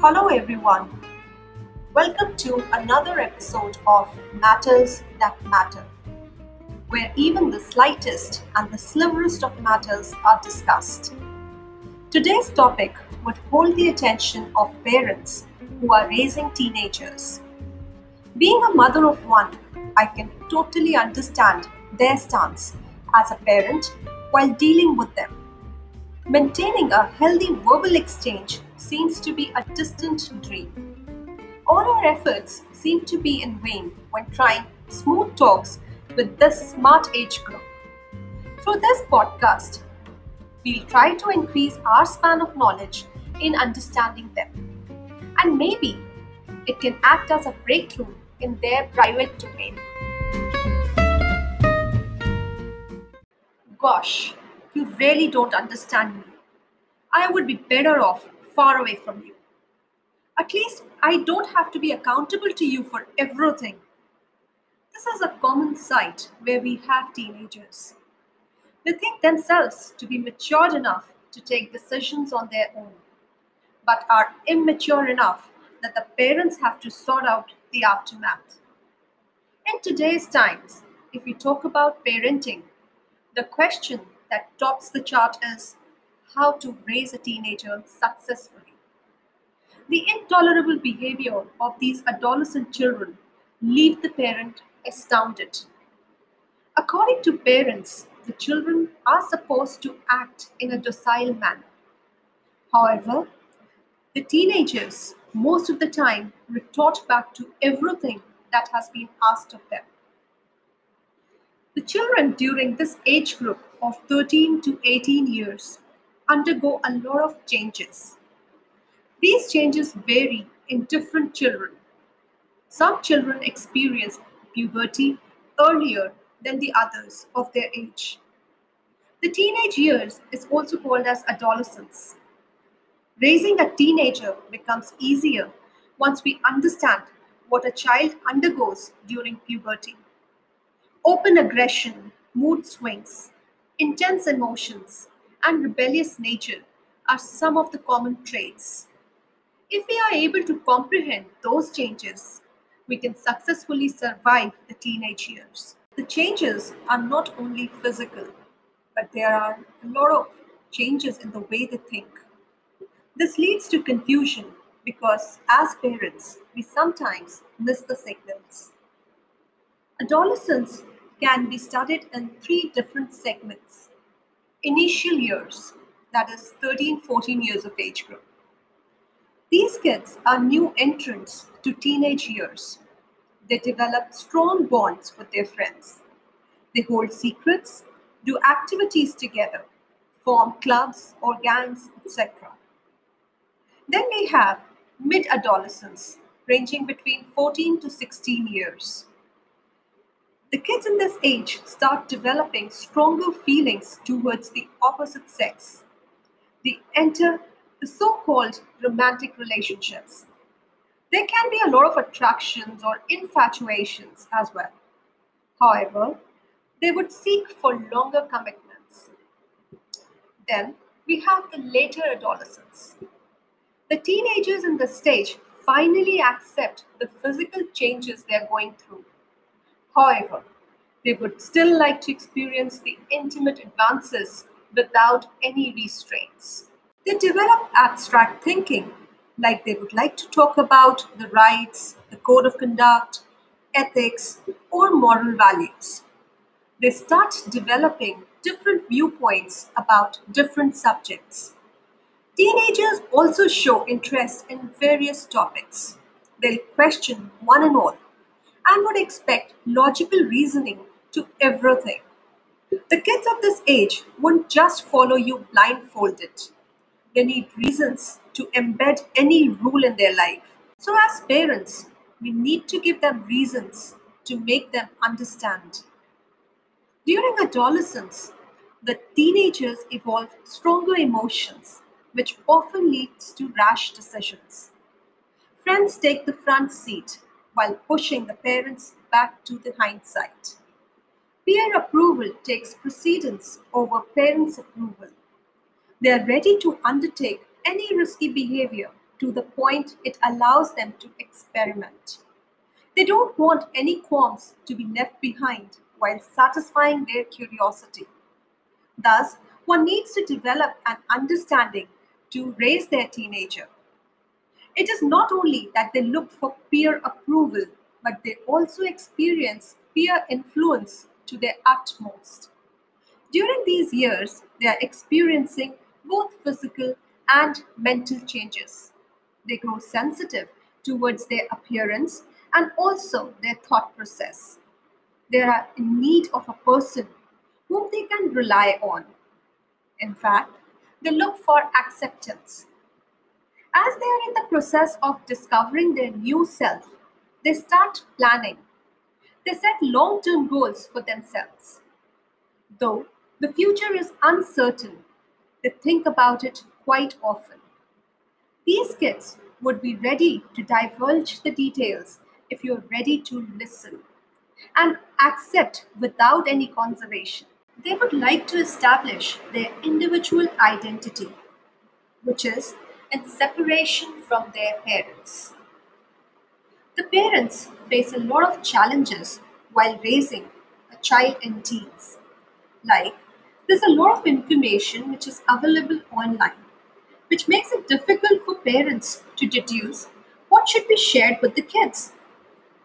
Hello, everyone. Welcome to another episode of Matters That Matter, where even the slightest and the sliverest of matters are discussed. Today's topic would hold the attention of parents who are raising teenagers. Being a mother of one, I can totally understand their stance as a parent while dealing with them. Maintaining a healthy verbal exchange seems to be a distant dream. All our efforts seem to be in vain when trying smooth talks with this smart age group. Through this podcast, we'll try to increase our span of knowledge in understanding them. And maybe it can act as a breakthrough in their private domain. Gosh, you really don't understand me. I would be better off far away from you. At least I don't have to be accountable to you for everything. This is a common sight where we have teenagers. They think themselves to be matured enough to take decisions on their own, but are immature enough that the parents have to sort out the aftermath. In today's times, if we talk about parenting, the question that tops the chart is how to raise a teenager successfully. The intolerable behavior of these adolescent children leave the parent astounded. According to parents, the children are supposed to act in a docile manner. However, the teenagers most of the time retort back to everything that has been asked of them. The children during this age group of 13 to 18 years undergo a lot of changes. These changes vary in different children. Some children experience puberty earlier than the others of their age. The teenage years is also called as adolescence. Raising a teenager becomes easier once we understand what a child undergoes during puberty. Open aggression, mood swings, intense emotions, and rebellious nature are some of the common traits. If we are able to comprehend those changes, we can successfully survive the teenage years. The changes are not only physical, but there are a lot of changes in the way they think. This leads to confusion because, as parents, we sometimes miss the signals. Adolescence can be studied in three different segments. Initial years, that is 13 14 years of age group. These kids are new entrants to teenage years. They develop strong bonds with their friends. They hold secrets, do activities together, form clubs or gangs, etc. Then we have mid adolescence, ranging between 14 to 16 years. The kids in this age start developing stronger feelings towards the opposite sex. They enter the so called romantic relationships. There can be a lot of attractions or infatuations as well. However, they would seek for longer commitments. Then we have the later adolescence. The teenagers in this stage finally accept the physical changes they're going through However, they would still like to experience the intimate advances without any restraints. They develop abstract thinking, like they would like to talk about the rights, the code of conduct, ethics, or moral values. They start developing different viewpoints about different subjects. Teenagers also show interest in various topics. They'll question one and all and would expect logical reasoning to everything. The kids of this age won't just follow you blindfolded. They need reasons to embed any rule in their life. So, as parents, we need to give them reasons to make them understand. During adolescence, the teenagers evolve stronger emotions, which often leads to rash decisions. Friends take the front seat while pushing the parents back to the hindsight. Peer approval takes precedence over parents' approval. They are ready to undertake any risky behavior to the point it allows them to experiment. They don't want any qualms to be left behind while satisfying their curiosity. Thus, one needs to develop an understanding to raise their teenager. It is not only that they look for peer approval, but they also experience peer influence to their utmost. During these years, they are experiencing both physical and mental changes. They grow sensitive towards their appearance and also their thought process. They are in need of a person whom they can rely on. In fact, they look for acceptance. As they are in the process of discovering their new self, they start planning. They set long term goals for themselves. Though the future is uncertain, they think about it quite often. These kids would be ready to divulge the details if you're ready to listen and accept without any conservation. They would like to establish their individual identity, which is in separation from their parents. The parents face a lot of challenges while raising a child in teens. Like, there's a lot of information which is available online, which makes it difficult for parents to deduce what should be shared with the kids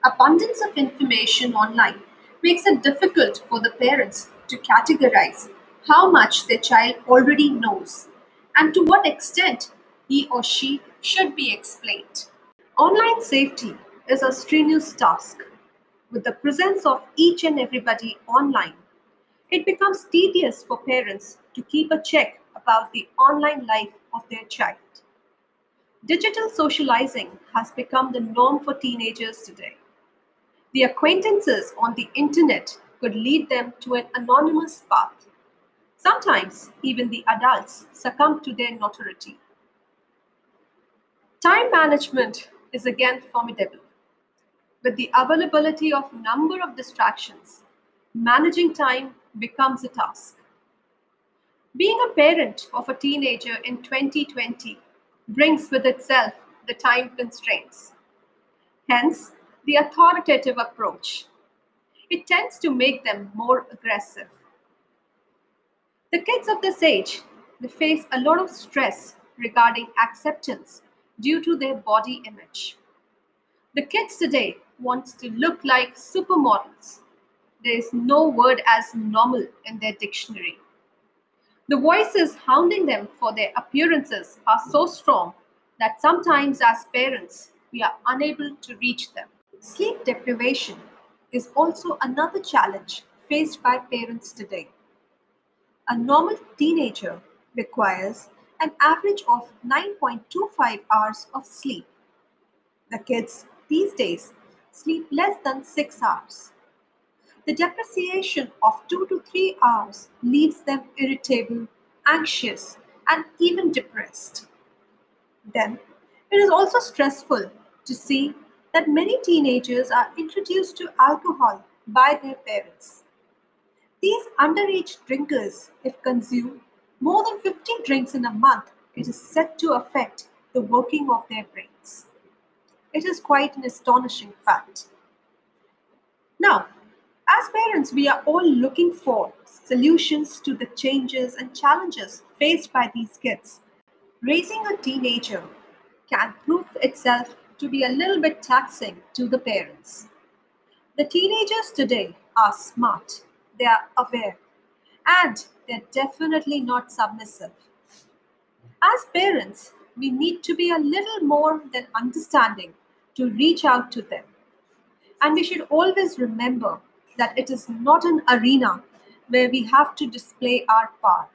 abundance of information online makes it difficult for the parents to categorize how much their child already knows and to what extent he or she should be explained. Online safety is a strenuous task. With the presence of each and everybody online, it becomes tedious for parents to keep a check about the online life of their child. Digital socializing has become the norm for teenagers today. The acquaintances on the internet could lead them to an anonymous path. Sometimes even the adults succumb to their notoriety. Time management is again formidable. With the availability of number of distractions, managing time becomes a task. Being a parent of a teenager in 2020 brings with itself the time constraints. Hence, the authoritative approach. It tends to make them more aggressive. The kids of this age, they face a lot of stress regarding acceptance due to their body image. The kids today want to look like supermodels. There is no word as normal in their dictionary. The voices hounding them for their appearances are so strong that sometimes, as parents, we are unable to reach them. Sleep deprivation is also another challenge faced by parents today. A normal teenager requires an average of 9.25 hours of sleep. The kids these days sleep less than 6 hours. The depreciation of 2 to 3 hours leaves them irritable, anxious, and even depressed. Then, it is also stressful to see that many teenagers are introduced to alcohol by their parents. These underage drinkers, if consumed more than 15 drinks in a month, it is said to affect the working of their brains. It is quite an astonishing fact. Now, as parents, we are all looking for solutions to the changes and challenges faced by these kids. Raising a teenager can prove itself to be a little bit taxing to the parents. The teenagers today are smart, they are aware, and they're definitely not submissive. As parents, we need to be a little more than understanding to reach out to them. And we should always remember that it is not an arena where we have to display our power.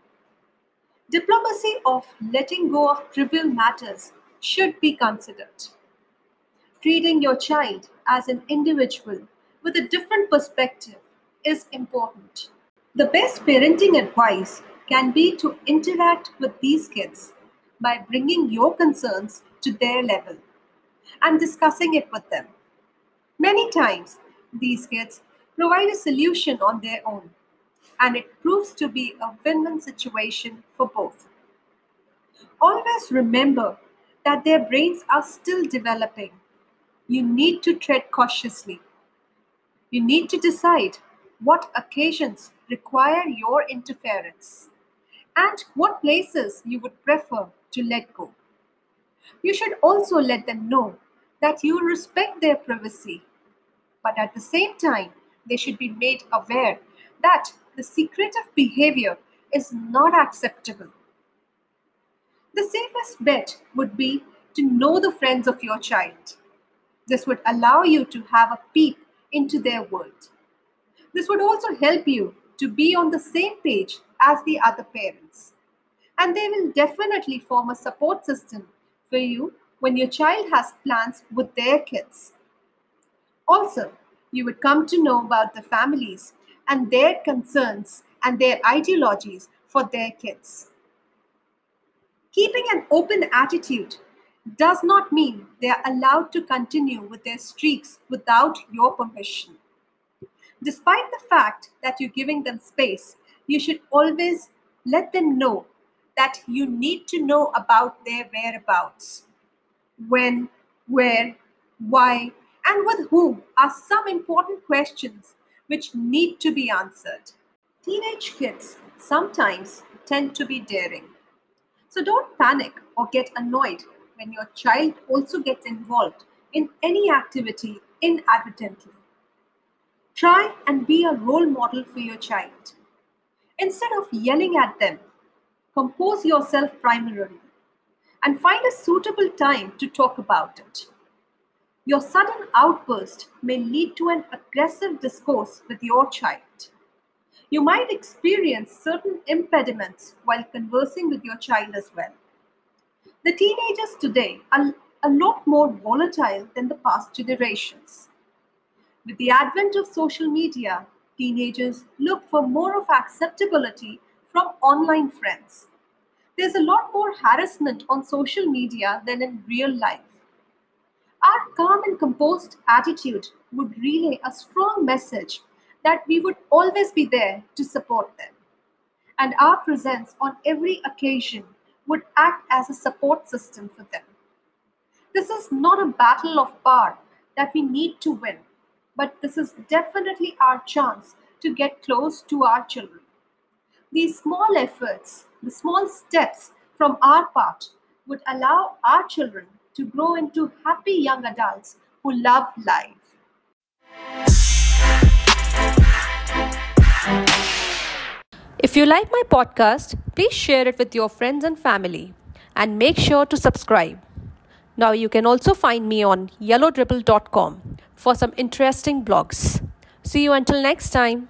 Diplomacy of letting go of trivial matters should be considered treating your child as an individual with a different perspective is important. The best parenting advice can be to interact with these kids by bringing your concerns to their level and discussing it with them. Many times, these kids provide a solution on their own, and it proves to be a win win situation for both. Always remember that their brains are still developing, you need to tread cautiously. You need to decide what occasions require your interference and what places you would prefer to let go. You should also let them know that you respect their privacy, but at the same time, they should be made aware that the secretive behavior is not acceptable. The safest bet would be to know the friends of your child. This would allow you to have a peep into their world. This would also help you to be on the same page as the other parents. And they will definitely form a support system for you when your child has plans with their kids. Also, you would come to know about the families and their concerns and their ideologies for their kids. Keeping an open attitude does not mean they are allowed to continue with their streaks without your permission. Despite the fact that you're giving them space, you should always let them know that you need to know about their whereabouts. When, where, why, and with whom are some important questions which need to be answered. Teenage kids sometimes tend to be daring. So don't panic or get annoyed when your child also gets involved in any activity inadvertently. Try and be a role model for your child. Instead of yelling at them, compose yourself primarily and find a suitable time to talk about it. Your sudden outburst may lead to an aggressive discourse with your child. You might experience certain impediments while conversing with your child as well. The teenagers today are a lot more volatile than the past generations. With the advent of social media, teenagers look for more of acceptability from online friends. There's a lot more harassment on social media than in real life. Our calm and composed attitude would relay a strong message that we would always be there to support them. And our presence on every occasion would act as a support system for them. This is not a battle of power that we need to win, but this is definitely our chance to get close to our children. These small efforts, the small steps from our part, would allow our children to grow into happy young adults who love life. If you like my podcast, please share it with your friends and family and make sure to subscribe. Now you can also find me on yellowdribble.com for some interesting blogs. See you until next time.